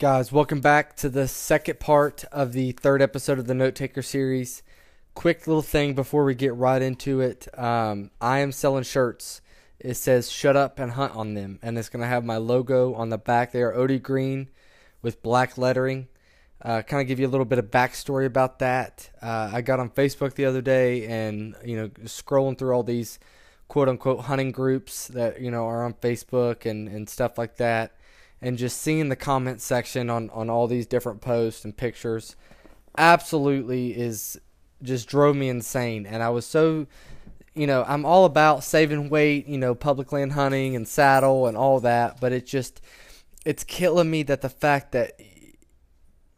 Guys, welcome back to the second part of the third episode of the Note Taker series. Quick little thing before we get right into it. Um, I am selling shirts. It says "Shut Up and Hunt" on them, and it's going to have my logo on the back. They are OD green with black lettering. Uh, kind of give you a little bit of backstory about that. Uh, I got on Facebook the other day, and you know, scrolling through all these quote unquote hunting groups that you know are on Facebook and and stuff like that and just seeing the comment section on on all these different posts and pictures absolutely is just drove me insane. And I was so you know I'm all about saving weight you know public land hunting and saddle and all that but it just it's killing me that the fact that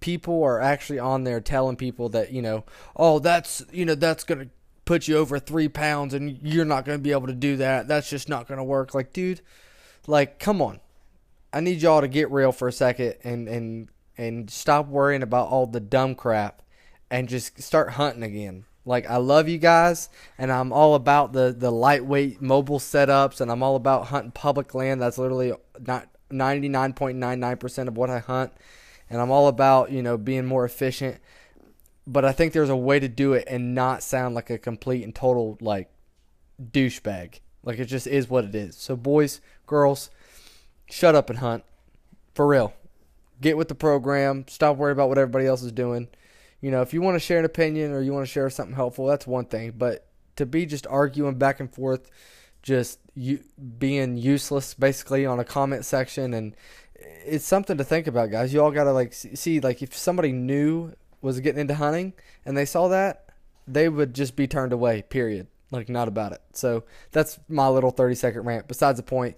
people are actually on there telling people that you know oh that's you know that's gonna put you over three pounds and you're not gonna be able to do that. That's just not gonna work. Like dude like come on I need y'all to get real for a second and and and stop worrying about all the dumb crap and just start hunting again. Like I love you guys and I'm all about the the lightweight mobile setups and I'm all about hunting public land. That's literally not 99.99% of what I hunt and I'm all about, you know, being more efficient. But I think there's a way to do it and not sound like a complete and total like douchebag. Like it just is what it is. So boys, girls, shut up and hunt. For real. Get with the program. Stop worrying about what everybody else is doing. You know, if you want to share an opinion or you want to share something helpful, that's one thing. But to be just arguing back and forth, just you being useless basically on a comment section and it's something to think about, guys. You all got to like see like if somebody new was getting into hunting and they saw that, they would just be turned away, period. Like not about it. So that's my little 30 second rant. Besides the point,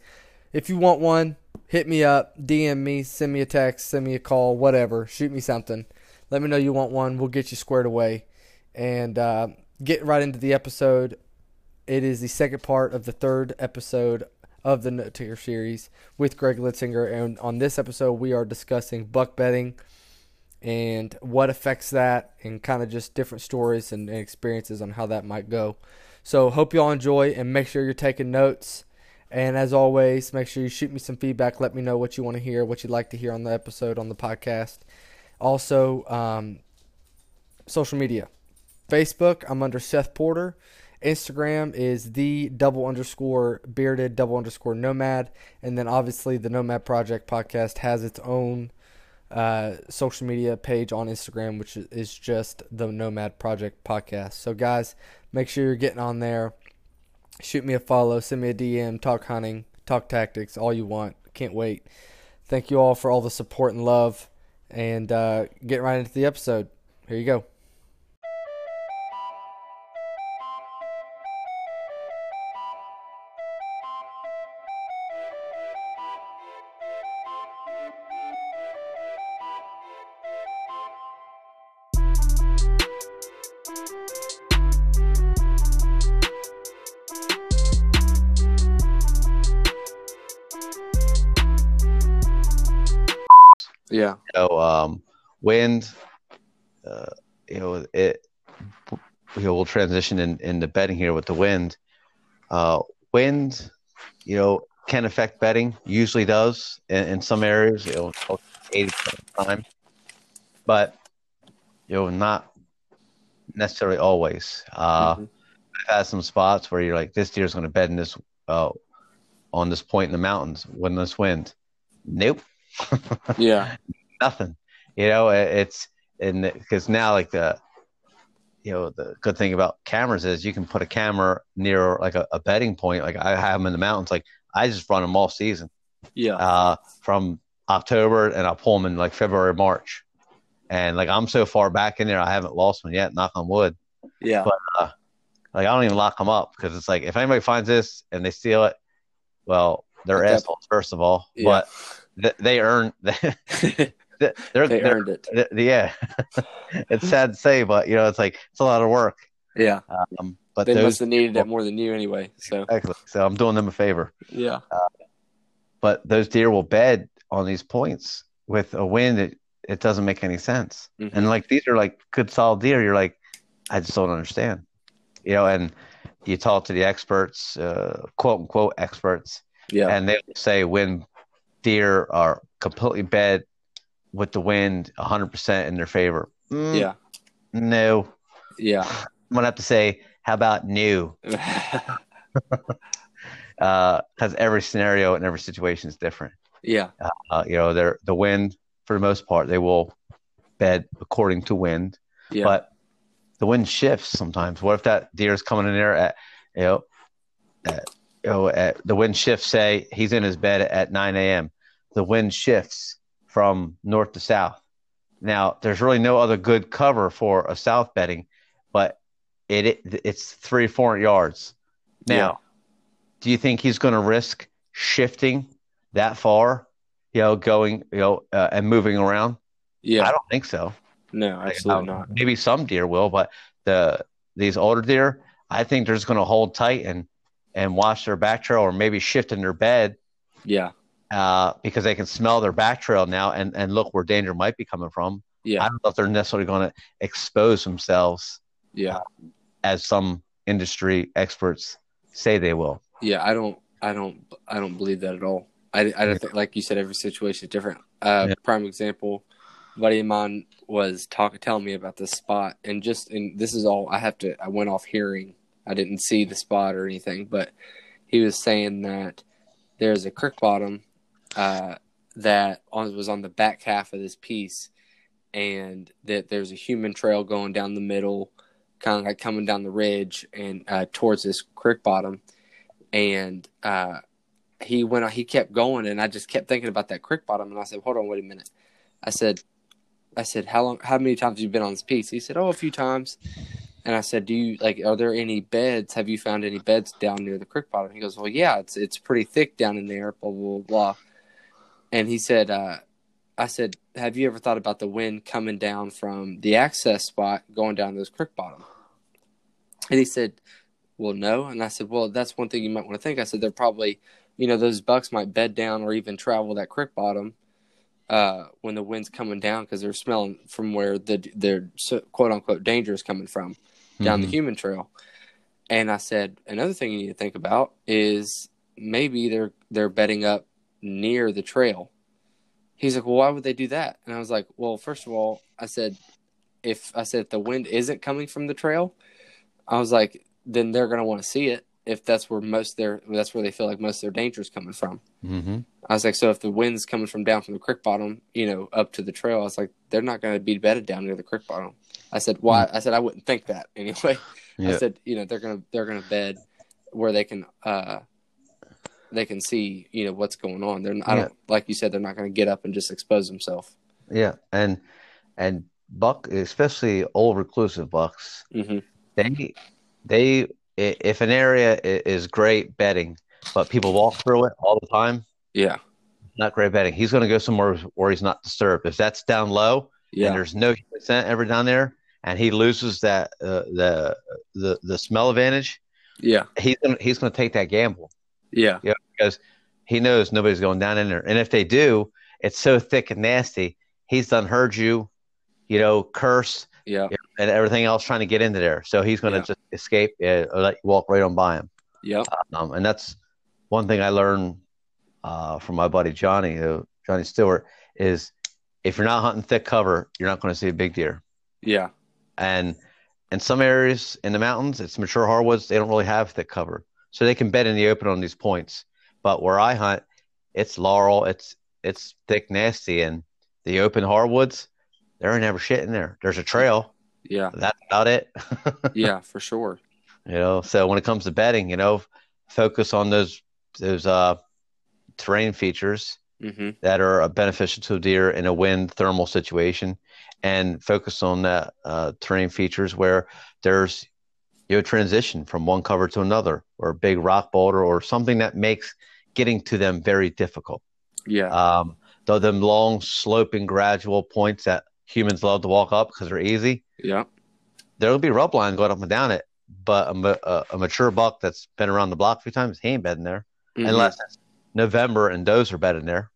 if you want one, hit me up, DM me, send me a text, send me a call, whatever. Shoot me something. Let me know you want one. We'll get you squared away. And uh, get right into the episode. It is the second part of the third episode of the Note Taker series with Greg Litzinger. And on this episode, we are discussing buck bedding and what affects that and kind of just different stories and, and experiences on how that might go. So, hope you all enjoy and make sure you're taking notes. And as always, make sure you shoot me some feedback. Let me know what you want to hear, what you'd like to hear on the episode, on the podcast. Also, um, social media Facebook, I'm under Seth Porter. Instagram is the double underscore bearded double underscore nomad. And then obviously, the Nomad Project podcast has its own uh, social media page on Instagram, which is just the Nomad Project podcast. So, guys, make sure you're getting on there shoot me a follow, send me a DM, talk hunting, talk tactics, all you want. Can't wait. Thank you all for all the support and love. And uh, get right into the episode. Here you go. Wind, uh, you know, it, you know, we'll transition in, into bedding here with the wind. Uh, wind, you know, can affect bedding, usually does in, in some areas, you know, 80% of the time, but, you know, not necessarily always. Uh, mm-hmm. I've had some spots where you're like, this deer is going to bed in this, uh, on this point in the mountains when this wind. Nope yeah. Nothing. You know, it's and because now like the you know the good thing about cameras is you can put a camera near like a, a bedding point. Like i have them in the mountains. Like i just run them all season. Yeah. Uh, from october and i'll pull them in like february march. And like i'm so far back in there i haven't lost one yet knock on wood. Yeah. But uh, like i don't even lock them up because it's like if anybody finds this and they steal it well they're okay. assholes first of all. Yeah. but they earned they're, they earned it. Yeah, it's sad to say, but you know, it's like it's a lot of work. Yeah, um, but they must have needed it more than you anyway. So exactly. So I'm doing them a favor. Yeah, uh, but those deer will bed on these points with a wind. It it doesn't make any sense. Mm-hmm. And like these are like good solid deer. You're like, I just don't understand. You know, and you talk to the experts, uh, quote unquote experts. Yeah, and they say when deer are completely bed with the wind 100% in their favor. Mm, yeah. No. Yeah. I'm gonna have to say, how about new? Because uh, every scenario and every situation is different. Yeah. Uh, you know, they're the wind for the most part. They will bed according to wind. Yeah. But the wind shifts sometimes. What if that deer is coming in there at you know, at, you know, at the wind shifts? Say he's in his bed at 9 a.m. The wind shifts from north to south. Now, there's really no other good cover for a south bedding, but it, it it's three four yards. Now, yeah. do you think he's going to risk shifting that far? You know, going you know uh, and moving around. Yeah, I don't think so. No, absolutely not. Maybe some deer will, but the these older deer, I think they're just going to hold tight and and watch their back trail, or maybe shift in their bed. Yeah. Uh, because they can smell their back trail now and and look where danger might be coming from. Yeah. I don't know if they're necessarily going to expose themselves. Yeah. Uh, as some industry experts say they will. Yeah, I don't, I don't, I don't believe that at all. I, I don't think, like you said, every situation is different. Uh, yeah. Prime example, buddy of mine was talking, telling me about this spot, and just, and this is all I have to. I went off hearing. I didn't see the spot or anything, but he was saying that there's a creek bottom uh, that on, was on the back half of this piece, and that there's a human trail going down the middle, kind of like coming down the ridge and uh, towards this creek bottom, and uh, he went. He kept going, and I just kept thinking about that creek bottom, and I said, "Hold on, wait a minute." I said, "I said, how long? How many times have you been on this piece?" He said, "Oh, a few times." And I said, "Do you like? Are there any beds? Have you found any beds down near the creek bottom?" He goes, "Well, yeah, it's it's pretty thick down in there." Blah blah blah. And he said, uh, "I said, have you ever thought about the wind coming down from the access spot going down this creek bottom?" And he said, "Well, no." And I said, "Well, that's one thing you might want to think." I said, "They're probably, you know, those bucks might bed down or even travel that creek bottom uh, when the wind's coming down because they're smelling from where the their quote unquote danger is coming from down mm-hmm. the human trail." And I said, "Another thing you need to think about is maybe they're they're bedding up near the trail." He's like, "Well, why would they do that?" And I was like, "Well, first of all, I said." If I said if the wind isn't coming from the trail, I was like, then they're going to want to see it if that's where most their that's where they feel like most of their danger is coming from. Mm-hmm. I was like, so if the wind's coming from down from the creek bottom, you know, up to the trail, I was like, they're not going to be bedded down near the creek bottom. I said, why? Mm-hmm. I said I wouldn't think that anyway. Yeah. I said, you know, they're gonna they're gonna bed where they can uh they can see you know what's going on. They're not, I don't like you said they're not going to get up and just expose themselves. Yeah, and and buck, especially old reclusive bucks, mm-hmm they they if an area is great bedding, but people walk through it all the time, yeah, not great bedding. He's going to go somewhere where he's not disturbed. If that's down low, yeah. and there's no scent ever down there, and he loses that uh, the the the smell advantage, yeah, he's gonna he's gonna take that gamble. Yeah, yeah, because he knows nobody's going down in there, and if they do, it's so thick and nasty. He's done heard you, you know, curse yeah, and everything else trying to get into there. So he's going to yeah. just escape uh, or let you walk right on by him. Yeah, um, and that's one thing I learned uh, from my buddy Johnny, who, Johnny Stewart, is if you're not hunting thick cover, you're not going to see a big deer. Yeah, and in some areas in the mountains, it's mature hardwoods. They don't really have thick cover, so they can bet in the open on these points. But where I hunt, it's laurel, it's it's thick, nasty, and the open hardwoods there ain't never shit in there. There's a trail. Yeah. That's about it. yeah, for sure. You know, so when it comes to bedding, you know, focus on those those uh terrain features mm-hmm. that are beneficial to a deer in a wind thermal situation and focus on that uh, terrain features where there's you know transition from one cover to another or a big rock boulder or something that makes getting to them very difficult. Yeah. Um, though them long sloping gradual points that humans love to walk up because they're easy. Yeah. There'll be rub line going up and down it, but a, a, a, mature buck that's been around the block a few times, he ain't bedding there mm-hmm. unless it's November and does are bedding there.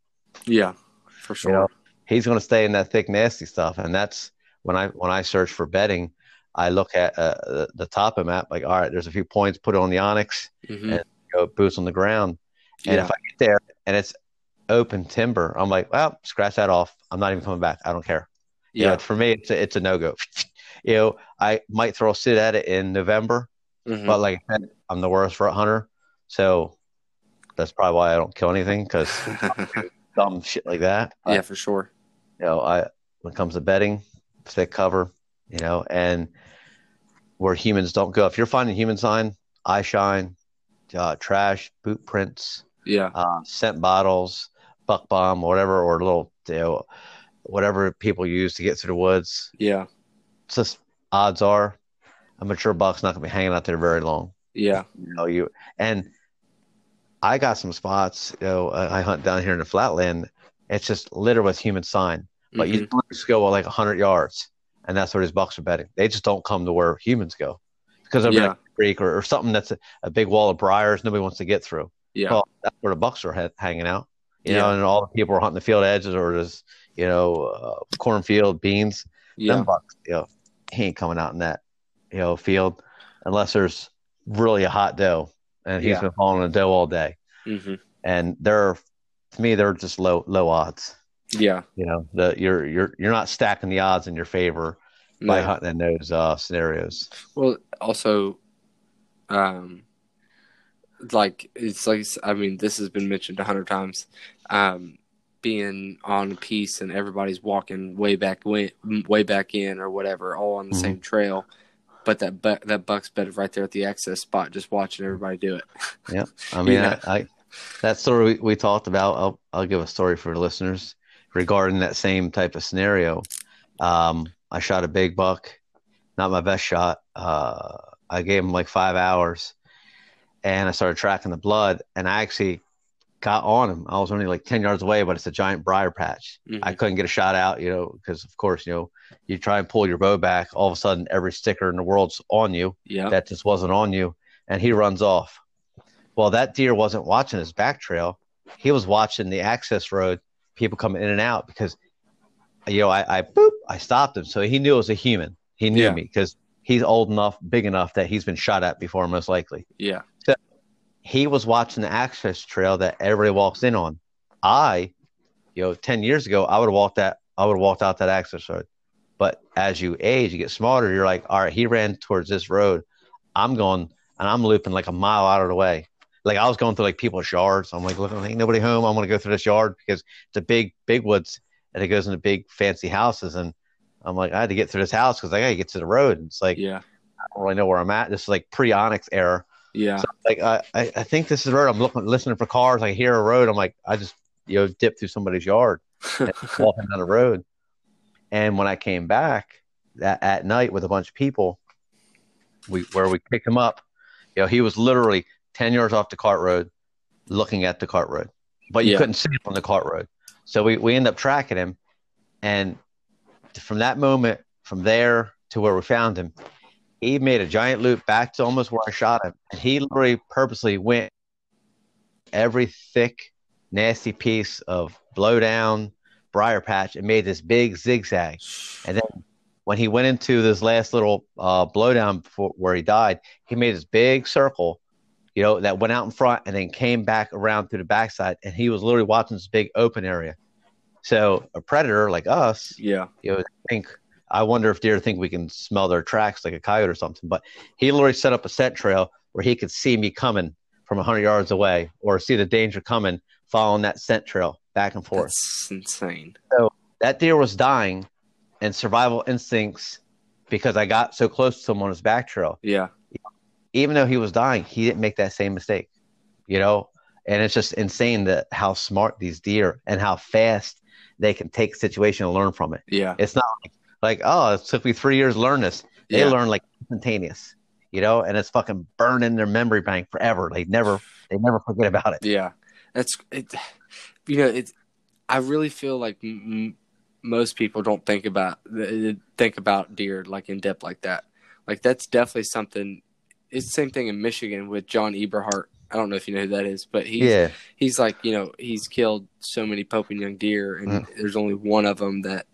Yeah, for sure. You know, he's going to stay in that thick, nasty stuff, and that's when I when I search for bedding. I look at uh, the, top of the map, like, all right, there's a few points, put it on the onX, mm-hmm. and go boots on the ground. And yeah. if I get there and it's open timber, I'm like, well, scratch that off. I'm not even coming back. I don't care. You Yeah. know, for me, it's a, it's a no go. you know, I might throw a sit at it in November, Mhm. but like I said, I'm the worst rut hunter, so that's probably why I don't kill anything because dumb shit like that. I- yeah, for sure. you know, I when it comes to bedding, thick cover, you know, and where humans don't go. If you're finding human sign, eye shine, uh, trash, boot prints, Yeah. uh, scent bottles, buck bomb, whatever, or little, you know, whatever people use to get through the woods. Yeah. It's just odds are a mature buck's not going to be hanging out there very long. Yeah. You know, you and I got some spots. You know, I hunt down here in the flatland. It's just littered with human sign. But you Mhm. just go like 100 yards, and that's where these bucks are bedding. They just don't come to where humans go because of Yeah. a creek or, or something that's a, a big wall of briars nobody wants to get through. Yeah. Well, that's where the bucks are ha- hanging out. You Yeah. know, and all the people are hunting the field edges or just, you know, uh, cornfield, beans. Yeah. Them bucks, you know, he ain't coming out in that, you know, field unless there's really a hot doe and he's Yeah. been following a doe all day. hmm And they're, to me, they're just low, low odds. Yeah. You know, the you're you're you're not stacking the odds in your favor by No. hunting in those uh, scenarios. Well, also, um, like it's like I mean, this has been mentioned a hundred times. Um, being on a piece and everybody's walking way back way, way back in or whatever, all on the Mhm. same trail. But that bu- that buck's bedded right there at the access spot, just watching everybody do it. Yeah, I mean, Yeah. I, I that story we, we talked about. I'll I'll give a story for the listeners regarding that same type of scenario. Um, I shot a big buck, not my best shot. Uh, I gave him like five hours, and I started tracking the blood, and I actually got on him. I was only like ten yards away, but it's a giant briar patch. Mhm. I couldn't get a shot out, you know, because of course, you know, you try and pull your bow back, all of a sudden every sticker in the world's on you Yeah. that just wasn't on you, and he runs off. Well, that deer wasn't watching his back trail; he was watching the access road, people coming in and out. Because, you know, I, I boop, I stopped him, so he knew it was a human. He knew Yeah. me because he's old enough, big enough that he's been shot at before, most likely. yeah. So he was watching the access trail that everybody walks in on. I, you know, ten years ago, I would have walked that. I would have walked out that access road. But as you age, you get smarter. You're like, all right, he ran towards this road. I'm going and I'm looping like a mile out of the way. Like I was going through like people's yards. I'm like, looking, ain't nobody home. I'm gonna go through this yard because it's a big, big woods and it goes into big fancy houses. And I'm like, I had to get through this house because I gotta get to the road. And it's like Yeah. I don't really know where I'm at. This is like pre onX era. Yeah. So like I, I I think this is the road. I'm looking listening for cars. I hear a road. I'm like, I just you know dip through somebody's yard walking down the road. And when I came back that at night with a bunch of people, we where we picked him up, you know, he was literally ten yards off the cart road, looking at the cart road, but you Yeah. couldn't see him on the cart road. So we we end up tracking him, and from that moment, from there to where we found him, he made a giant loop back to almost where I shot him. And he literally purposely went every thick, nasty piece of blowdown briar patch and made this big zigzag. And then when he went into this last little uh, blowdown before where he died, he made this big circle, you know, that went out in front and then came back around through the backside. And he was literally watching this big open area. So a predator like us, Yeah. you know, think I wonder if deer think we can smell their tracks like a coyote or something. But he literally set up a scent trail where he could see me coming from 100 yards away or see the danger coming, following that scent trail back and forth. That's insane. So that deer was dying and survival instincts because I got so close to him on his back trail. Yeah. Even though he was dying, he didn't make that same mistake, you know? And it's just insane that how smart these deer and how fast they can take a situation and learn from it. Yeah. It's not like, like oh, it took me three years to learn this. They Yeah. learn like instantaneous, you know, and it's fucking burned in their memory bank forever. They never, they never forget about it. Yeah, that's it. You know, it's. I really feel like m- m- most people don't think about think about deer like in depth like that. Like that's definitely something. It's the same thing in Michigan with John Eberhart. I don't know if you know who that is, but he's Yeah, he's like you know he's killed so many Pope and Young deer, and there's only one of them that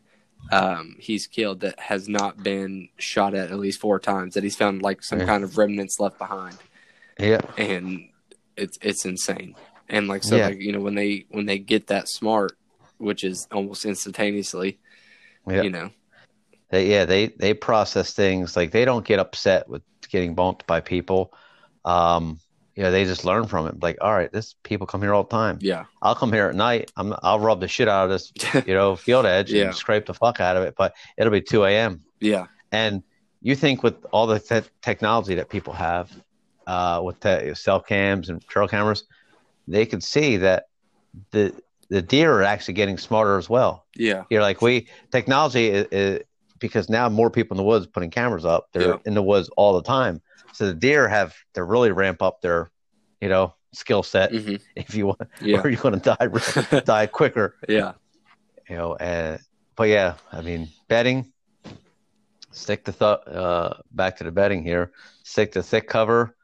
um, he's killed that has not been shot at at least four times. That he's found like some Yeah. kind of remnants left behind, yeah, and it's it's insane. And like so, Yeah. like you know, when they when they get that smart, which is almost instantaneously, Yeah. you know, They, yeah, they they process things like they don't get upset with getting bumped by people. Um, you know, they just learn from it. Like, all right, this people come here all the time. yeah, I'll come here at night. I'm I'll rub the shit out of this, you know, field edge Yeah. and scrape the fuck out of it. But it'll be 2 a.m. yeah, And you think with all the te- technology that people have, uh, with the cell cams and trail cameras, they can see that the the deer are actually getting smarter as well. yeah, You're like we technology is because now more people in the woods putting cameras up. They're Yeah. in the woods all the time, so the deer have to really ramp up their, you know, skill set hmm if you want, yeah, or you're going to die die quicker. yeah, You know, and but yeah, I mean, bedding. Stick to th- uh, back to the bedding here. Stick to thick cover.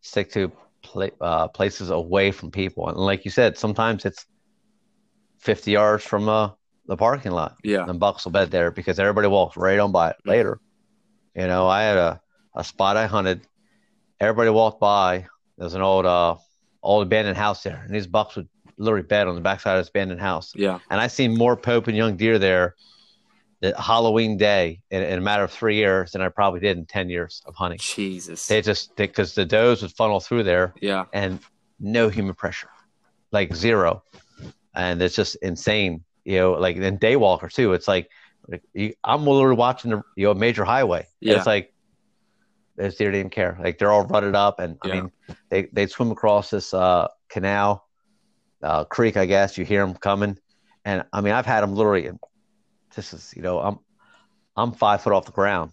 Stick to pla- uh, places away from people, and like you said, sometimes it's fifty yards from uh, the parking lot yeah, and bucks will bed there because everybody walks right on by it later. You know, I had a, a spot I hunted. Everybody walked by. There's an old uh old abandoned house there, and these bucks would literally bed on the backside of this abandoned house. yeah, And I seen more Pope and Young deer there Halloween day in, in a matter of three years than I probably did in ten years of hunting. Jesus, They just because the does would funnel through there yeah, and no human pressure, like zero, and it's just insane. You know, like in Daywalker too. It's like, like you, I'm literally watching the you know major highway. Yeah. it's like deer didn't care. Like they're all rutted up, and I mean they they swim across this uh, canal, uh, creek. I guess you hear them coming, and I mean I've had them literally. This is you know I'm I'm five foot off the ground,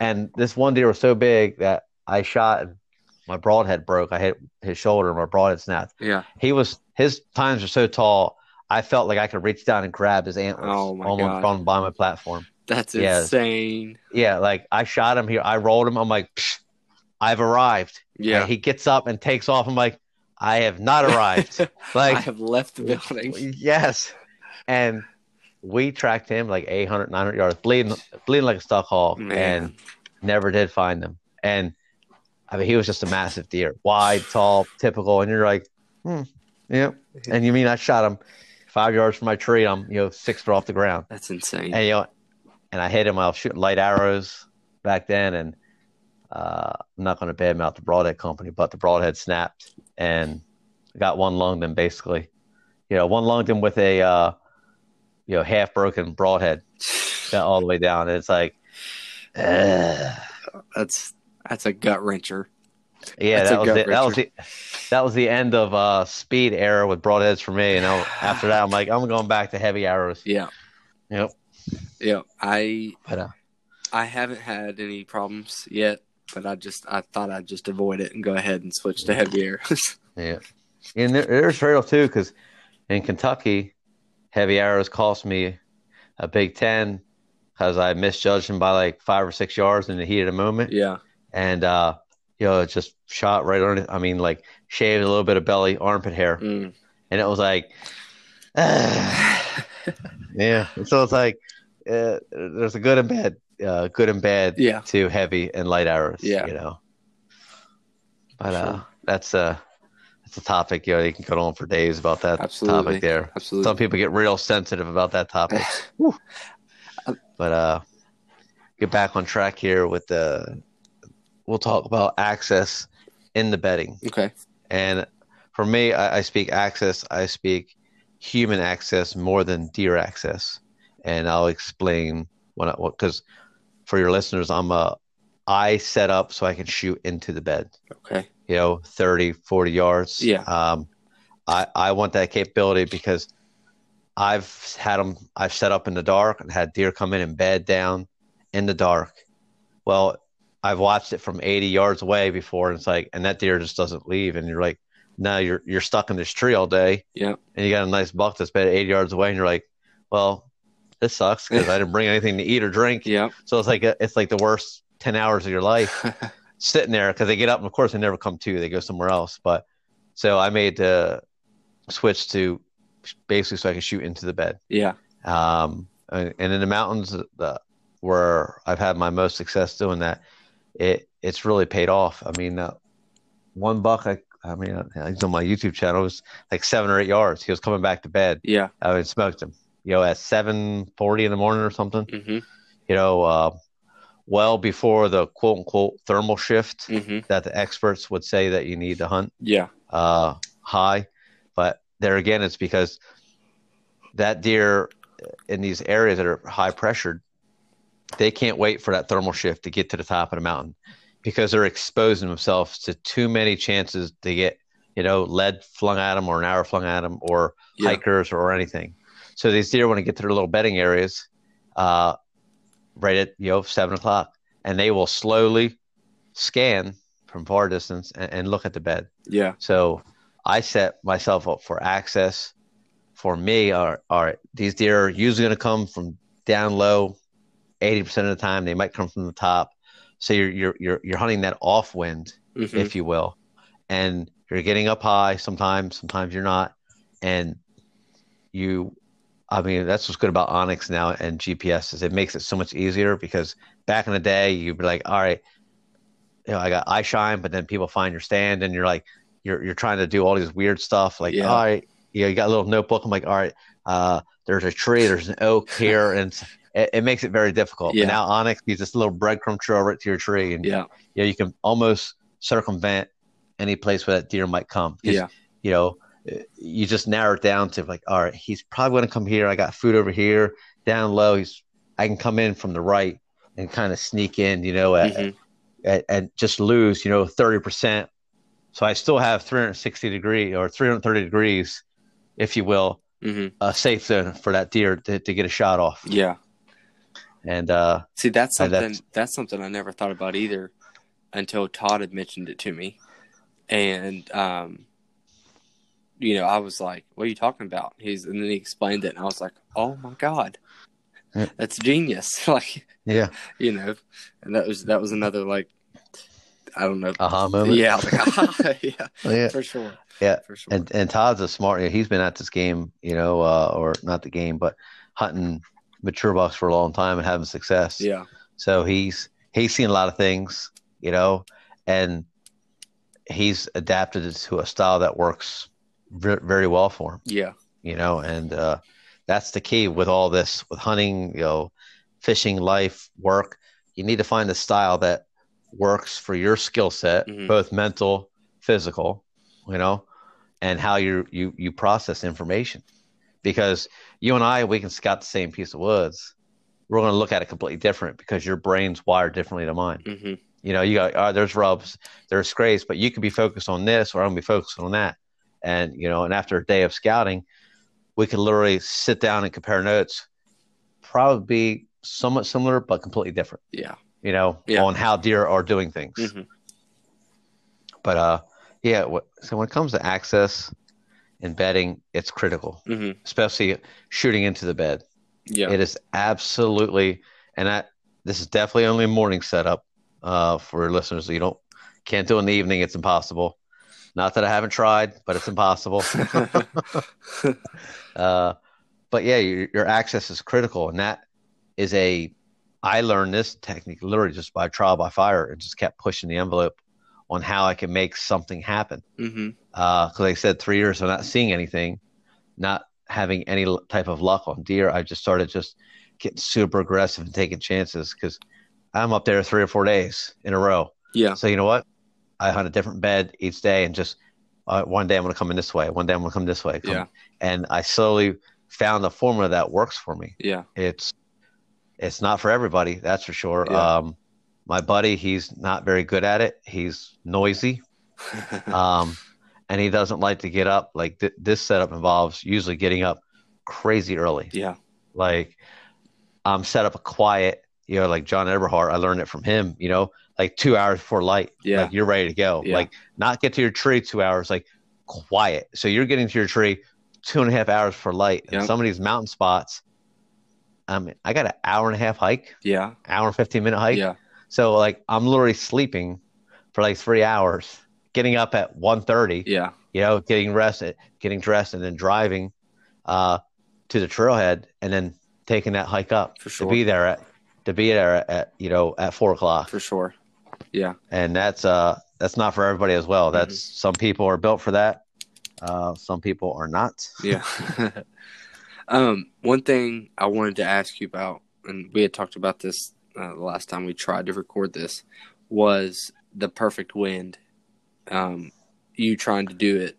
and this one deer was so big that I shot and my broadhead broke. I hit his shoulder, and my broadhead snapped. yeah, He was his tines were so tall. I felt like I could reach down and grab his antlers Oh, my almost God. from by my platform. that's Yeah. insane. Yeah, like I shot him here. I rolled him. I'm like, I've arrived. Yeah, And he gets up and takes off. I'm like, I have not arrived. like I have left the building. yes. And we tracked him like 800, 900 yards, bleeding, bleeding like a stuck hog, and never did find him. And I mean, he was just a massive deer, wide, tall, typical. And you're like, hmm, yeah. And you mean I shot him five yards from my tree? I'm you know six foot off the ground, That's insane. and you know, and I hit him. I was shooting light arrows back then, and uh, I'm not going to badmouth the broadhead company, but the broadhead snapped, and got one lunged him basically. You know, one lunged him with a uh, you know half broken broadhead all the way down. And it's like, ugh. That's that's a gut wrencher. Yeah, that was it. That was the that was the end of uh, speed era with broadheads for me. And I, after that, I'm like, I'm going back to heavy arrows. Yeah, Yep. yeah. I But uh, I haven't had any problems yet, but I just I thought I'd just avoid it and go ahead and switch to heavy arrows. yeah, and there, there's trail too because in Kentucky, heavy arrows cost me a Big Ten because I misjudged him by like five or six yards in the heat of the moment. yeah, and uh you know it just shot right on it i mean like shaved a little bit of belly armpit hair mm. and it was like yeah so it's like uh, there's a good and bad uh good and bad Yeah. to heavy and light arrows Yeah. you know but uh that's uh that's a topic you know you can go on for days about that Absolutely. topic there absolutely. some people get real sensitive about that topic but uh get back on track here with the we'll talk about access in the bedding okay. and for me I, I speak access i speak human access more than deer access and i'll explain what i because for your listeners i'm a i set up so i can shoot into the bed Okay. you know 30 40 yards Yeah. um i i want that capability because i've had them i've set up in the dark and had deer come in and bed down in the dark well i've watched it from 80 yards away before and it's like and that deer just doesn't leave and you're like now you're you're stuck in this tree all day Yeah. and you got a nice buck that's been 80 yards away and you're like well this sucks because i didn't bring anything to eat or drink Yeah. so it's like a, it's like the worst 10 hours of your life sitting there because they get up and of course they never come to they go somewhere else but so i made the switch to basically so i can shoot into the bed yeah. um, and and in the mountains the, where i've had my most success doing that it it's really paid off i mean uh, one buck I, I mean, uh, he's on my YouTube channel. It was like seven or eight yards. He was coming back to bed. Yeah. I mean, smoked him. You know, at seven forty in the morning or something. Mm-hmm. You know, uh, well before the quote unquote thermal shift Mm-hmm. that the experts would say that you need to hunt Yeah. uh, high. But there again, it's because that deer in these areas that are high pressured, they can't wait for that thermal shift to get to the top of the mountain because they're exposing themselves to too many chances to get, you know, lead flung at them or an arrow flung at them or Yeah. hikers or anything. So these deer want to get to their little bedding areas, uh, right at you know seven o'clock, and they will slowly scan from far distance and, and look at the bed. Yeah. So I set myself up for access. For me, are are these deer are usually going to come from down low, eighty percent of the time. They might come from the top. So you're you're you're you're hunting that off wind, Mm-hmm. if you will, and you're getting up high. Sometimes, sometimes you're not, and you. I mean, that's what's good about onX now and GPS is it makes it so much easier because back in the day you'd be like, all right, you know, I got eye shine, but then people find your stand and you're like, you're you're trying to do all these weird stuff. Like, Yeah. all right, you know, you got a little notebook. I'm like, all right, uh, there's a tree, there's an oak here, and it, it makes it very difficult. Yeah. Now onX uses this little breadcrumb trail right to your tree, and Yeah. you know, you can almost circumvent any place where that deer might come. Yeah. You know, uh, you just narrow it down to like, all right, he's probably going to come here. I got food over here, down low. He's, I can come in from the right and kind of sneak in, you know, at, Mhm. at, and just lose, you know, 30%. So I still have 360 degree or 330 degrees, if you will, Mm-hmm. a safe zone for that deer to, to get a shot off. Yeah. And, uh, See, that's something. that's- That's, something I never thought about either, until Todd had mentioned it to me, and um, you know, I was like, "What are you talking about?" He's and then he explained it, and I was like, "Oh my god, that's genius!" like, yeah, you know, and that was that was another like, I don't know. aha moment. Yeah, like, ah, yeah, Yeah. for sure. Yeah. for sure. And and Todd's a smart. He's been at this game, you know, uh, or not the game, but hunting mature bucks for a long time and having success. yeah, So he's he's seen a lot of things, you know, and he's adapted it to a style that works ver- very well for him, yeah, you know, and uh, that's the key with all this, with hunting, you know, fishing, life, work. You need to find a style that works for your skill set, Mhm. both mental, physical, you know, and how you you you process information. Because you and I, we can scout the same piece of woods. We're going to look at it completely different because your brain's wired differently than mine. hmm You know, you got oh, there's rubs, there's scrapes, but you could be focused on this, or I'm gonna be focused on that. And you know, and after a day of scouting, we could literally sit down and compare notes. Probably be somewhat similar, but completely different. yeah, You know, Yeah. on how deer are doing things. hmm But uh, yeah. So when it comes to access and bedding, it's critical, hmm especially shooting into the bed. yeah, It is absolutely, and that this is definitely only a morning setup uh, for listeners. You don't can't do it in the evening; it's impossible. Not that I haven't tried, but it's impossible. uh, but yeah, your, your access is critical, and that is a. I learned this technique literally just by trial by fire, and just kept pushing the envelope on how I can make something happen because like I said three years of not seeing anything, not having any type of luck on deer. I just started just getting super aggressive and taking chances because I'm up there three or four days in a row. yeah, So you know what? I hunt a different bed each day and just uh, one day I'm going to come in this way, one day I'm going to come this way. Come- Yeah. And I slowly found a formula that works for me. yeah, It's it's not for everybody, that's for sure. Yeah. Um, my buddy, he's not very good at it. He's noisy um, and he doesn't like to get up. Like th- this setup involves usually getting up crazy early. yeah, Like I'm set up a quiet, you know, like John Eberhart. I learned it from him. You know, like two hours before light. Yeah. like you're ready to go. Yeah. Like not get to your tree two hours. Like quiet. So you're getting to your tree two and a half hours for light. And Yeah. some of these mountain spots. I mean, I got an hour and a half hike, yeah, hour and fifteen minute hike. yeah, So like I'm literally sleeping for like three hours, getting up at 1.30, yeah, you know, getting rested, getting dressed, and then driving uh, to the trailhead, and then taking that hike up For sure. to be there at to be there at, you know at four o'clock, for sure. Yeah, and that's uh that's not for everybody as well. That's mm-hmm. some people are built for that. Uh, some people are not. Yeah. um, one thing I wanted to ask you about, and we had talked about this uh, the last time we tried to record this, was the perfect wind. Um, you trying to do it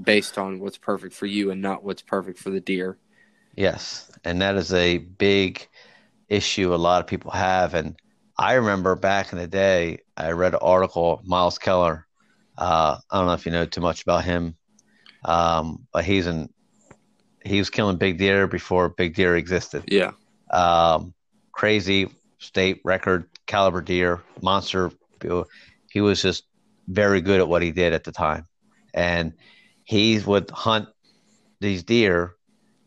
based on what's perfect for you and not what's perfect for the deer. Yes, and that is a big issue a lot of people have. And I remember back in the day, I read an article, Myles Keller. Uh, I don't know if you know too much about him, um, but he's in. He was killing big deer before big deer existed. Yeah. Um, crazy state record caliber deer, monster. He was just very good at what he did at the time, and he would hunt these deer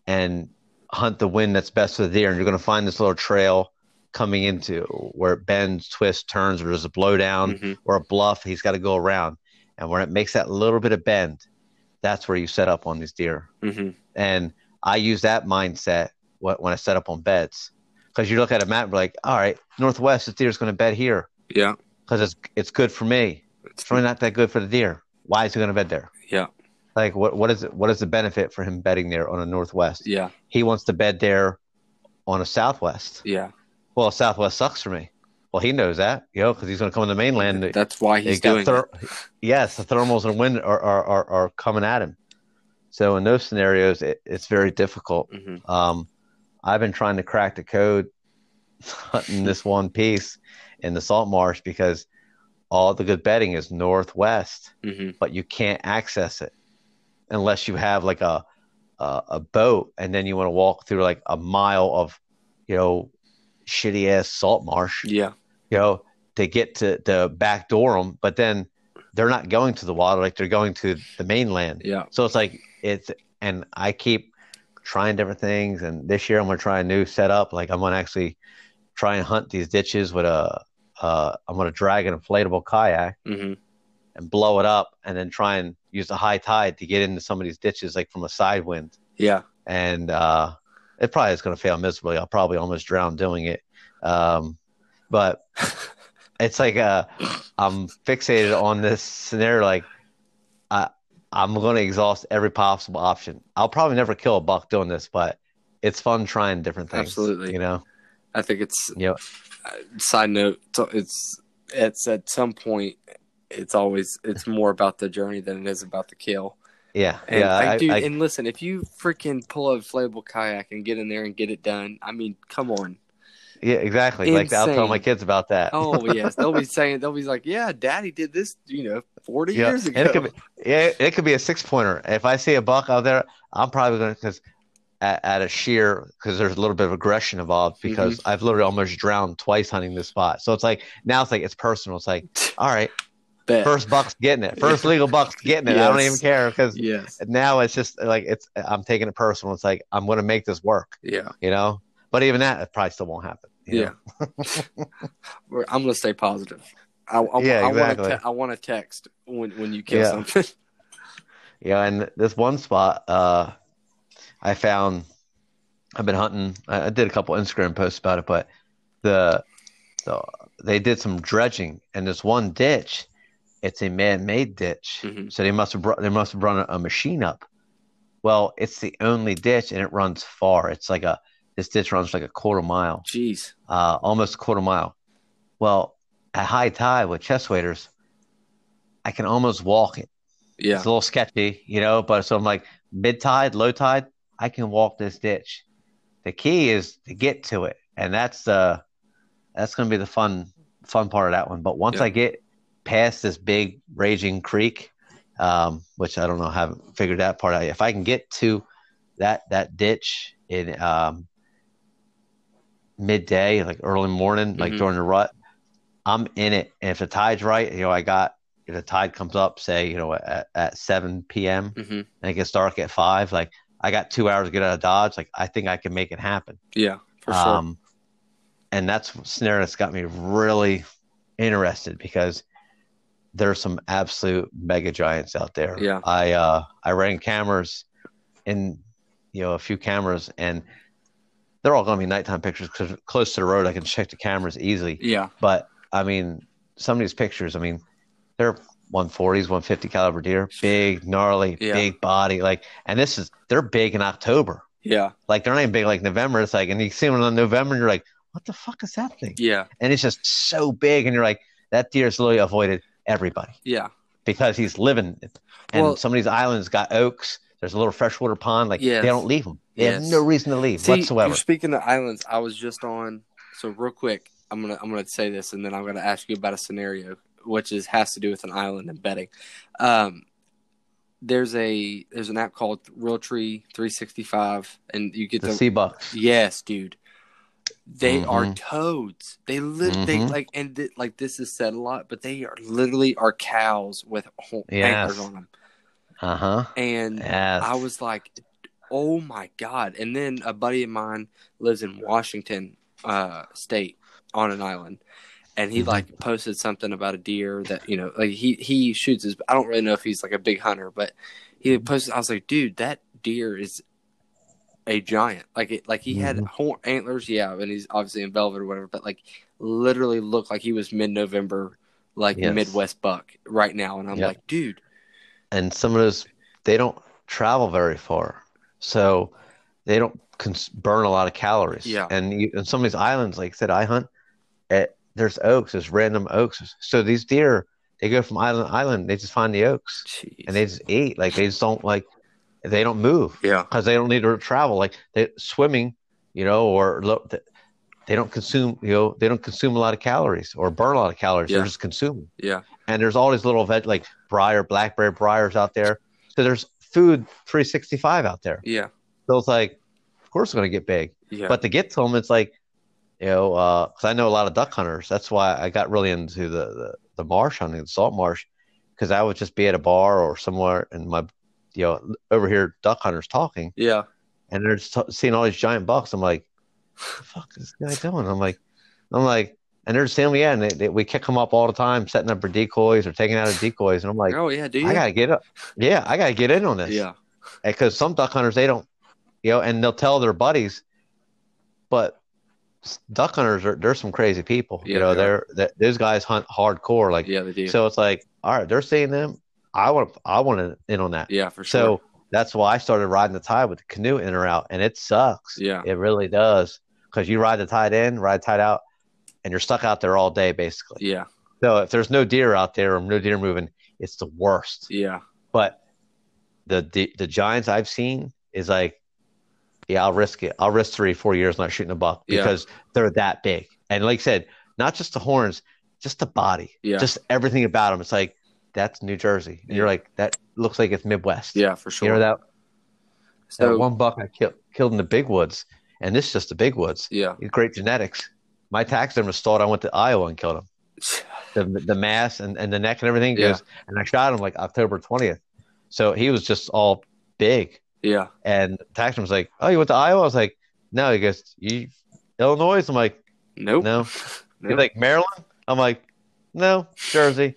and hunt the wind that's best for the deer. And you're going to find this little trail coming into where it bends, twists, turns, or there's a blowdown mm-hmm. or a bluff. He's got to go around. And when it makes that little bit of bend, that's where you set up on these deer. Mm-hmm. And I use that mindset when I set up on beds. Because you look at a map and be like, all right, northwest, the deer is going to bed here. Yeah. Because it's, it's good for me. It's really not that good for the deer. Why is he going to bed there? Yeah. Like what what is it? What is the benefit for him bedding there on a northwest? Yeah. He wants to bed there on a southwest. Yeah. Well, southwest sucks for me. Well, he knows that, you know, because he's going to come in the mainland. That's why he's doing ther- it. Yes, the thermals and wind are, are, are, are, coming at him. So in those scenarios, it, it's very difficult. Mm-hmm. Um, I've been trying to crack the code hunting this one piece in the salt marsh because all the good bedding is northwest, mm-hmm. but you can't access it unless you have like a a, a boat and then you want to walk through like a mile of you know shitty ass salt marsh. Yeah. You know to get to the back door them, but then they're not going to the water like they're going to the mainland. Yeah. So it's like it's and I keep trying different things and this year I'm gonna try a new setup. Like I'm gonna actually try and hunt these ditches with a uh, I'm gonna drag an inflatable kayak mm-hmm. and blow it up and then try and use the high tide to get into some of these ditches like from a side wind. Yeah. And uh, it probably is going to fail miserably. I'll probably almost drown doing it. Um, but it's like uh, I'm fixated on this scenario. Like I, I'm going to exhaust every possible option. I'll probably never kill a buck doing this, but it's fun trying different things. Absolutely. You know, I think it's. Yeah. Uh, side note: it's it's at some point it's always it's more about the journey than it is about the kill. Yeah, and yeah. I, I, dude, I, and listen, if you freaking pull a inflatable kayak and get in there and get it done, I mean, come on. Yeah, exactly. Insane. Like I'll tell my kids about that. oh yes, they'll be saying they'll be like, "Yeah, Daddy did this, you know, forty yeah. years ago." And it could be, yeah, it could be a six pointer. If I see a buck out there, I'm probably going to because at, at, a sheer because there's a little bit of aggression involved because mm-hmm. I've literally almost drowned twice hunting this spot. So it's like now it's like it's personal. It's like, all right, Bet. First buck's getting it. First legal buck's getting it. Yes. I don't even care because yes. now it's just like it's. I'm taking it personal. It's like I'm going to make this work. Yeah. You know, but even that, it probably still won't happen. Yeah. I'm going to stay positive. I, I, yeah, I exactly. Want I want to text when when you kill yeah. something. yeah, and this one spot, uh, I found. I've been hunting. I, I did a couple Instagram posts about it, but the, the they did some dredging, and this one ditch it's a man-made ditch. Mm-hmm. So they must have brought, they must have run a, a, machine up. Well, it's the only ditch, and it runs far. It's like a this ditch runs like a quarter mile. Jeez, uh, almost a quarter mile. Well, at high tide with chest waders, I can almost walk it. Yeah, it's a little sketchy, you know. But so I'm like mid tide, low tide, I can walk this ditch. The key is to get to it, and that's uh that's going to be the fun fun part of that one. But once yeah. I get past this big raging creek, um, which I don't know, haven't figured that part out. If I can get to that that ditch in um, midday, like early morning, like mm-hmm. during the rut, I'm in it. And if the tide's right, you know, I got if the tide comes up, say, you know, at, at 7 p.m. Mm-hmm. and it gets dark at five, like I got two hours to get out of Dodge. Like I think I can make it happen. Yeah, for sure. Um, and that's snare that's got me really interested because there's some absolute mega giants out there. Yeah. I uh I ran cameras in you know a few cameras and they're all going to be nighttime pictures because close to the road I can check the cameras easily. Yeah. But I mean, some of these pictures, I mean, they're 140s, 150 caliber deer, big, gnarly, Yeah. big body. Like, and this is they're big in October. Yeah. Like they're not even big like November. It's like, and you see them in November, and you're like, what the fuck is that thing? Yeah. And it's just so big, and you're like, that deer's literally avoided everybody Yeah. because he's living. And Well- some of these islands got oaks. There's a little freshwater pond. Like Yes. they don't leave them. They have no reason to leave See, whatsoever. You're speaking of islands. I was just on. So real quick, I'm gonna I'm gonna say this, and then I'm gonna ask you about a scenario, which is has to do with an island and bedding. Um, there's a there's an app called Realtree 365, and you get The sea bucks. yes, dude. They are Mhm. toads. They lit. They Mhm. like and th- like this is said a lot, but they are literally are cows with Yes. antlers on them. Uh huh. And Yes. I was like, oh my god! And then a buddy of mine lives in Washington uh, State on an island, and he Mhm. like posted something about a deer that you know, like he he shoots his. I don't really know if he's like a big hunter, but he posted. I was like, dude, that deer is a giant. Like it, like he had Mhm. horn antlers, yeah, and he's obviously in velvet or whatever, but like literally looked like he was mid November, like Yes. Midwest buck right now, and I'm Yep. like, dude, and some of those they don't travel very far, so they don't cons- burn a lot of calories. Yeah. And, you, and some of these islands, like I said, I hunt. At, there's oaks. There's random oaks. So these deer, they go from island to island. They just find the oaks jeez. and they just eat. Like they just don't like. They don't move yeah, because they don't need to travel. Like they swimming, you know, or they don't consume. You know, they don't consume a lot of calories or burn a lot of calories. Yeah. They're just consuming yeah, and there's all these little veg like briar, blackberry briars out there. So there's food 365 out there. yeah, So it's like, of course, it's going to get big. yeah. But to get to them, it's like, you know, uh, because I know a lot of duck hunters. That's why I got really into the the, the marsh hunting, the salt marsh, because I would just be at a bar or somewhere, and my, you know, over here duck hunters talking, yeah, and they're just t- seeing all these giant bucks. I'm like, what the fuck is this guy doing? I'm like, I'm like, and they're just saying, yeah, and they, they, we kick them up all the time, setting up for decoys or taking out of decoys, and I'm like, oh yeah, do you? I gotta get up, yeah, I gotta get in on this, yeah, because some duck hunters they don't, you know, and they'll tell their buddies, but duck hunters are there's some crazy people, Yeah, you know, they they're that those guys hunt hardcore, like yeah, they do. so it's like, all right, they're seeing them, I want I want to in on that, yeah, for sure. so that's why I started riding the tide with the canoe in or out, and it sucks. yeah, It really does. Because you ride the tide in, ride tide out, and you're stuck out there all day basically. yeah, So if there's no deer out there or no deer moving, it's the worst. yeah, But the the, the giants I've seen is like, yeah, I'll risk it. I'll risk three, four years not shooting a buck Yeah. because they're that big. And like I said, not just the horns, just the body, Yeah. just everything about them. It's like that's New Jersey. And you're like that looks like it's Midwest. yeah, for sure. You know that so that one buck I killed killed in the big woods, and this is just the big woods. yeah, Great genetics. My taxidermist thought I went to Iowa and killed him. The the mass and, and the neck and everything Yeah. goes, and I shot him like October twentieth. So he was just all big, yeah, and taxidermist was like, "Oh, you went to Iowa?" I was like, "No." He goes, "You Illinois?" I'm like, nope, "No." Nope. He's like, "Maryland?" I'm like, "No, Jersey,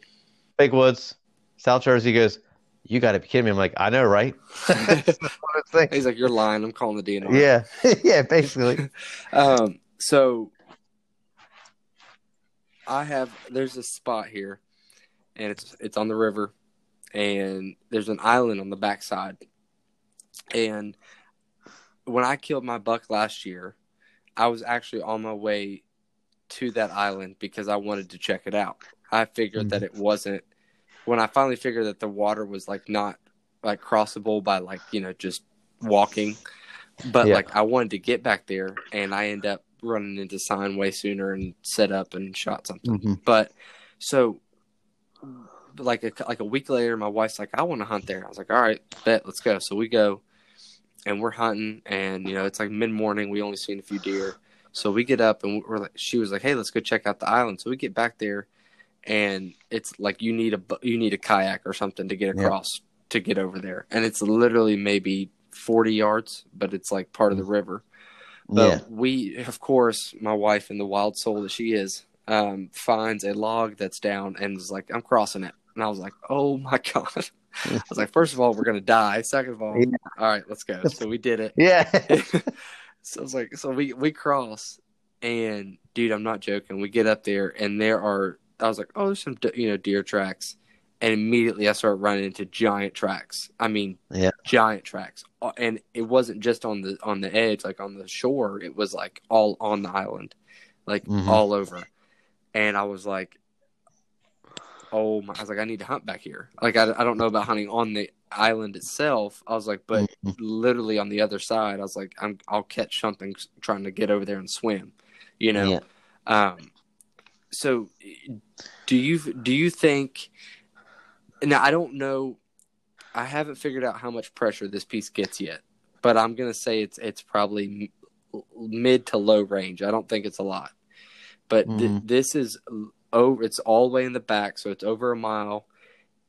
big woods, South Jersey." He goes, "You got to be kidding me!" I'm like, "I know, right?" He's like, you're lying. I'm calling the DNR. yeah, yeah, basically. Um. So I have. There's a spot here, and it's it's on the river, and there's an island on the backside. And when I killed my buck last year, I was actually on my way to that island because I wanted to check it out. I figured that mm-hmm. it wasn't. When I finally figured that the water was like not like crossable by like you know just walking, but Yeah. like I wanted to get back there, and I end up running into sign way sooner and set up and shot something. Mhm. But so like a like a week later, my wife's like, "I want to hunt there." I was like, "All right, bet, let's go." So we go, and we're hunting, and you know it's like mid morning. We only seen a few deer, so we get up and we're like, she was like, "Hey, let's go check out the island." So we get back there, and it's like you need a you need a kayak or something to get Yeah. across to get over there, and it's literally maybe forty yards, but it's like part of the river. But Yeah. we, of course, my wife and the wild soul that she is, um, finds a log that's down and is like, I'm crossing it. And I was like, oh my God. I was like, first of all, we're going to die. Second of all, Yeah. all right, let's go. So we did it. Yeah. so I was like, so we, we cross and dude, I'm not joking. We get up there and there are, I was like, oh, there's some, you know, deer tracks. And immediately I started running into giant tracks. I mean, Yeah. giant tracks, Uh, and it wasn't just on the on the edge, like on the shore. It was like all on the island, like Mhm. all over. And I was like, "Oh my!" I was like, "I need to hunt back here." Like I, I don't know about hunting on the island itself. I was like, but Mhm. literally on the other side, I was like, I'm I'll catch something trying to get over there and swim, you know. Yeah. Um, so do you do you think? Now I don't know. I haven't figured out how much pressure this piece gets yet, but I'm gonna say it's it's probably m- mid to low range. I don't think it's a lot, but th- Mhm. this is over. It's all the way in the back, so it's over a mile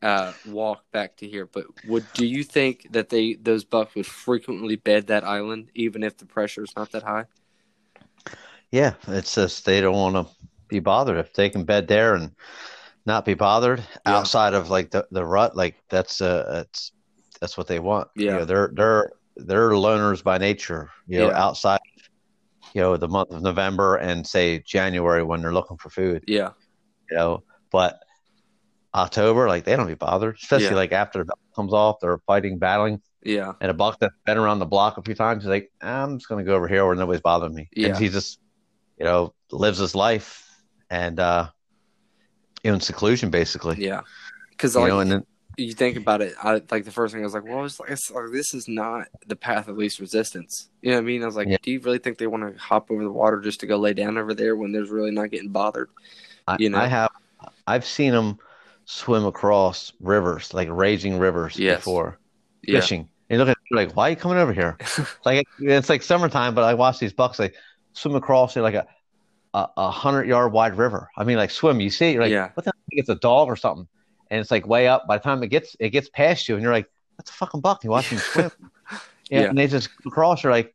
uh, walk back to here. But would do you think that they those bucks would frequently bed that island, even if the pressure is not that high? Yeah, it's just they don't want to be bothered if they can bed there and not be bothered Yeah. outside of like the, the rut. Like that's uh that's that's what they want. You Yeah. know, they're they're they're loners by nature. You know, Yeah. outside, you know, the month of November and say January when they're looking for food. Yeah, You know, but October, like they don't be bothered, especially Yeah. like after the comes off, they're fighting, battling. yeah, And a buck that's been around the block a few times, he's like, I'm just gonna go over here where nobody's bothering me. Yeah. And he just, you know, lives his life and uh in seclusion basically. yeah. Because You know, and then you think about it, I like the first thing I was like, well, it's like, it's like this is not the path of least resistance. You know what I mean? I was like, Yeah. do you really think they want to hop over the water just to go lay down over there when there's really not getting bothered? I, you know. I have I've seen them swim across rivers, like raging rivers Yes. before Yeah, fishing. And you look at like, why are you coming over here? like it's like summertime, but I watch these bucks like swim across it, like a a, a hundred yard wide river. I mean, like swim. You see, it, you're like, Yeah. what the? Heck? It's a dog or something, and it's like way up. By the time it gets it gets past you, and you're like, that's a fucking buck. You watch him swim, yeah, Yeah. and they just cross. You're like,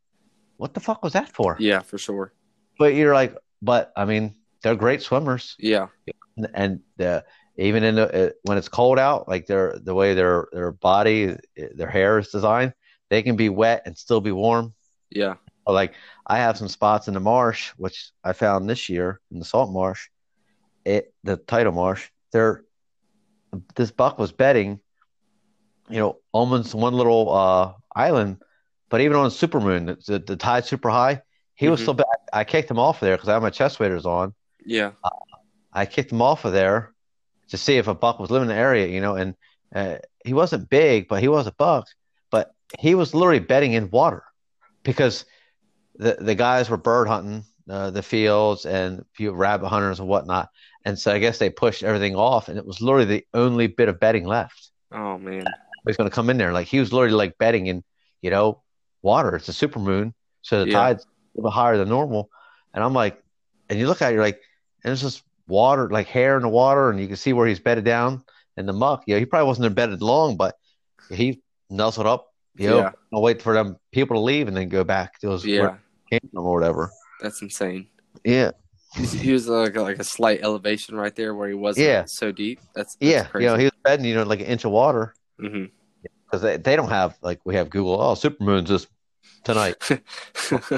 what the fuck was that for? yeah, for sure. But you're like, but I mean, they're great swimmers, Yeah, and, and the, even in the uh, when it's cold out, like their the way their their body, their hair is designed, they can be wet and still be warm. yeah, Like I have some spots in the marsh, which I found this year in the salt marsh, it the tidal marsh. There, this buck was bedding, you know, almost one little uh, island, but even on a supermoon, the, the, the tide super high, he was Mhm. still back. I kicked him off of there because I had my chest waders on. yeah, I kicked him off of there to see if a buck was living in the area, you know, and uh, he wasn't big, but he was a buck. But he was literally bedding in water because the the guys were bird hunting uh, the fields and a few rabbit hunters and whatnot, and so I guess they pushed everything off, and it was literally the only bit of bedding left. Oh man, He's going to come in there like he was literally like bedding in, you know, water. It's a super moon, so the Yeah. tide's a little higher than normal, and I'm like, and you look at it, you're like, and it's just water, like hair in the water, and you can see where he's bedded down in the muck. Yeah, he probably wasn't embedded long, but he nuzzled up. You know, Yeah. I'll wait for them people to leave and then go back to his yeah, or whatever. that's insane. Yeah, He was like a, like a slight elevation right there where he wasn't Yeah. so deep. That's, that's yeah. crazy. You know, he was bedding, you know, like an inch of water because they, they don't have like we have Google. Oh, supermoon's just tonight.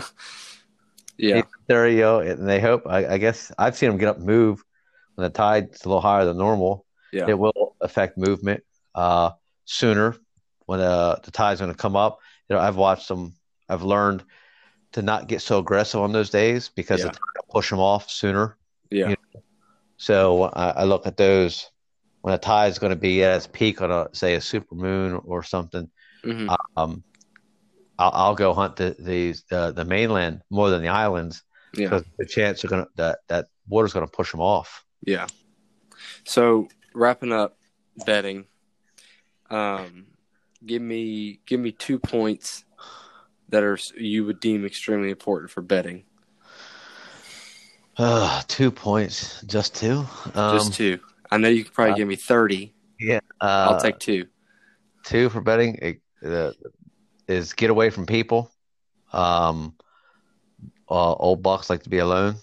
yeah, there you go. And they hope. I, I guess I've seen them get up and move when the tide's a little higher than normal. yeah, It will affect movement uh, sooner when uh, the tide's going to come up. You know, I've watched them. I've learned to not get so aggressive on those days because Yeah. the push them off sooner. yeah, you So I, I look at those when a tide is going to be at its peak on a say a super moon or something. hmm Um, I'll, I'll go hunt the these uh, the mainland more than the islands yeah, because the chance are gonna that that water's gonna push them off. yeah. So wrapping up bedding, um, give me give me two points that are you would deem extremely important for bedding. Uh, two points, just two. Um, Just two. I know you could probably uh, give me thirty. Yeah, uh, I'll take two. two for bedding. Uh, is get away from people. Um, uh, old bucks like to be alone.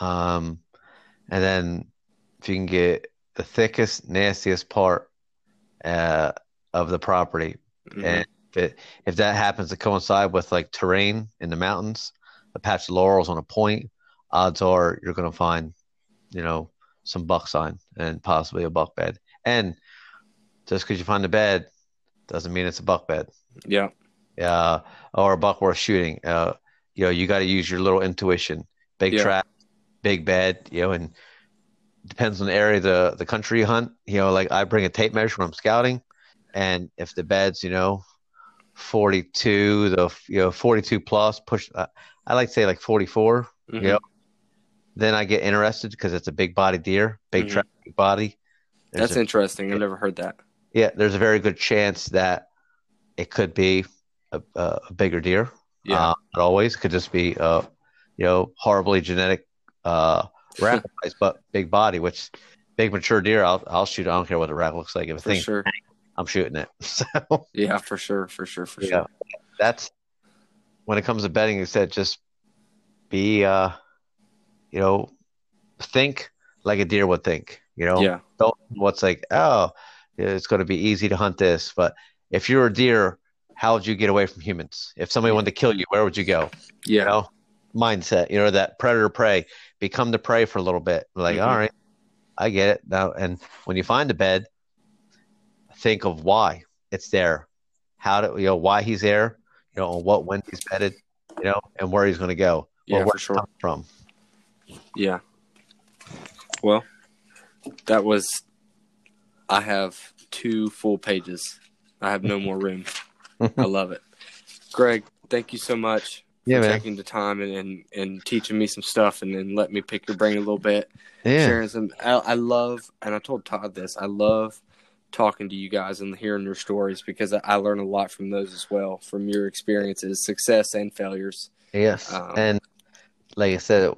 Um, and then if you can get the thickest, nastiest part uh, of the property, Mhm. and it, if that happens to coincide with like terrain in the mountains, a patch of laurels on a point, odds are you're going to find, you know, some buck sign and possibly a buck bed. And just because you find a bed doesn't mean it's a buck bed. Yeah. Uh, or a buck worth shooting. Uh, you know, you got to use your little intuition. Big Yeah. trap, big bed, you know, and depends on the area of the the country you hunt. You know, like I bring a tape measure when I'm scouting, and if the bed's you know 42, the you know 42 plus, push. Uh, I like to say like 44. Mhm. Yeah. Then I get interested because it's a big body deer, big Mhm. trap, big body. There's That's a- interesting. I've never heard that. yeah, there's a very good chance that it could be a, a a bigger deer. Yeah. Uh, not always. It could just be, uh, you know, horribly genetic uh, rack but big body, which big mature deer, I'll, I'll shoot. I don't care what the rack looks like. If a thing, sure. I'm shooting it. So Yeah, for sure. For sure. For Yeah. sure. that's when it comes to bedding. You said just be, uh, you know, think like a deer would think. You know, Yeah. don't what's like oh it's going to be easy to hunt this but if you're a deer how would you get away from humans if somebody wanted to kill you where would you go Yeah. you know mindset you know that predator prey become the prey for a little bit like Mhm. all right i get it now and when you find a bed think of why it's there how to you know why he's there you know on what when he's bedded you know and where he's going to go Yeah, where it's sure. coming from Yeah. Well, that was. I have two full pages. I have no more room. I love it. Greg, thank you so much yeah for man taking the time and, and, and teaching me some stuff and then let me pick your brain a little bit. yeah Sharing some. I, I love, and I told Todd this. I love talking to you guys and hearing your stories because I, I learn a lot from those as well, from your experiences, success and failures. Yes, Um, and like I said,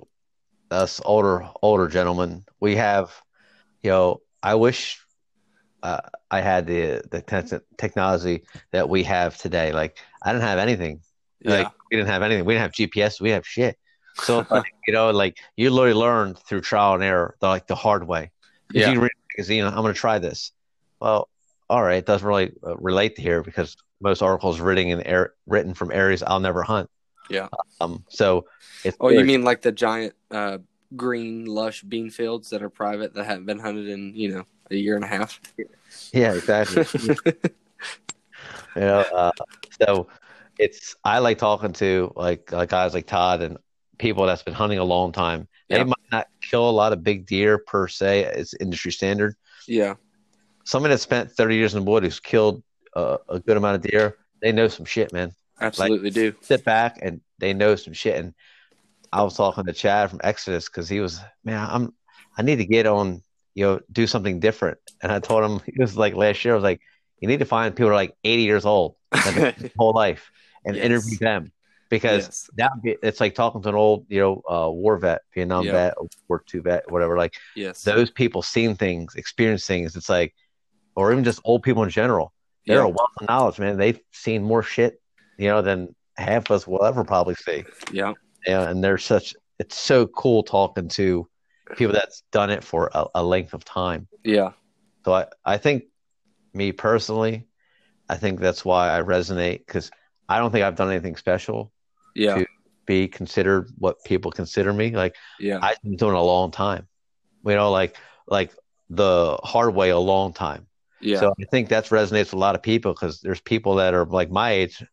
us older older gentlemen, we have, you know, I wish uh, I had the the te- technology that we have today. Like I didn't have anything. Like we didn't have anything. We didn't have GPS. We have shit. So like, you know, like you literally learn through trial and error, the, like the hard way. If Yeah. you read a magazine, I'm going to try this. Well, all right, it doesn't really uh, relate to here because most articles written in air, written from areas I'll never hunt. Yeah. Um. So it's Oh, you mean like the giant uh, green, lush bean fields that are private that haven't been hunted in, you know, a year and a half? Yeah, exactly. you know, uh, so it's I like talking to like like guys like Todd and people that's been hunting a long time. They Yeah. might not kill a lot of big deer per se, it's industry standard. yeah. Somebody that spent 30 years in the wood who's killed uh, a good amount of deer, they know some shit, man. Absolutely do. Sit back and they know some shit. And I was talking to Chad from Exodus because he was, man, I'm I need to get on, you know, do something different. And I told him it was like last year, I was like, you need to find people who are like 80 years old their whole life and Yes. interview them because yes. that would be it's like talking to an old, you know, uh, war vet, Vietnam Yeah. vet, or War II vet, whatever. Like Yes. those people seen things, experienced things. It's like, or even just old people in general. They're yeah. a wealth of knowledge, man. They've seen more shit, you know, than half of us will ever probably see. yeah. Yeah, and they're such. It's so cool talking to people that's done it for a, a length of time. Yeah. So I, I think, me personally, I think that's why I resonate because I don't think I've done anything special Yeah. to be considered what people consider me. Like Yeah. I've been doing a long time, you know, like like the hard way a long time. Yeah. So I think that resonates with a lot of people because there's people that are like my age,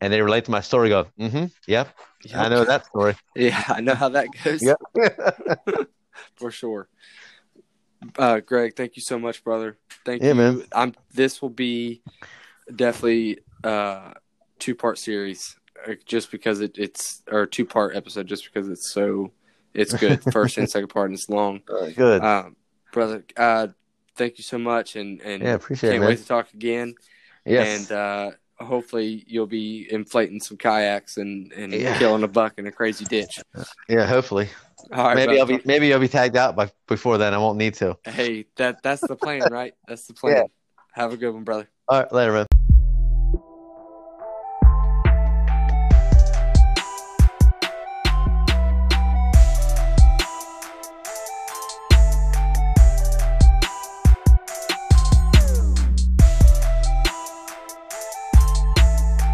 and they relate to my story. Go, mm-hmm, yep, I know that story. Yeah. I know how that goes. Yep. For sure. Uh, Greg, thank you so much, brother. Thank Yeah, you. man. I'm. This will be definitely uh two part series, uh, just because it, it's or two part episode, just because it's so it's good. First and second part, and it's long. Good. Um, brother, uh, thank you so much, and and yeah, appreciate can't it, wait to talk again. yes. And uh, hopefully you'll be inflating some kayaks and and Yeah. killing a buck in a crazy ditch. yeah, hopefully. Right, maybe I'll be maybe I'll be tagged out by before then. I won't need to. Hey, that that's the plan, right? That's the plan. Yeah. Have a good one, brother. All right, later, man.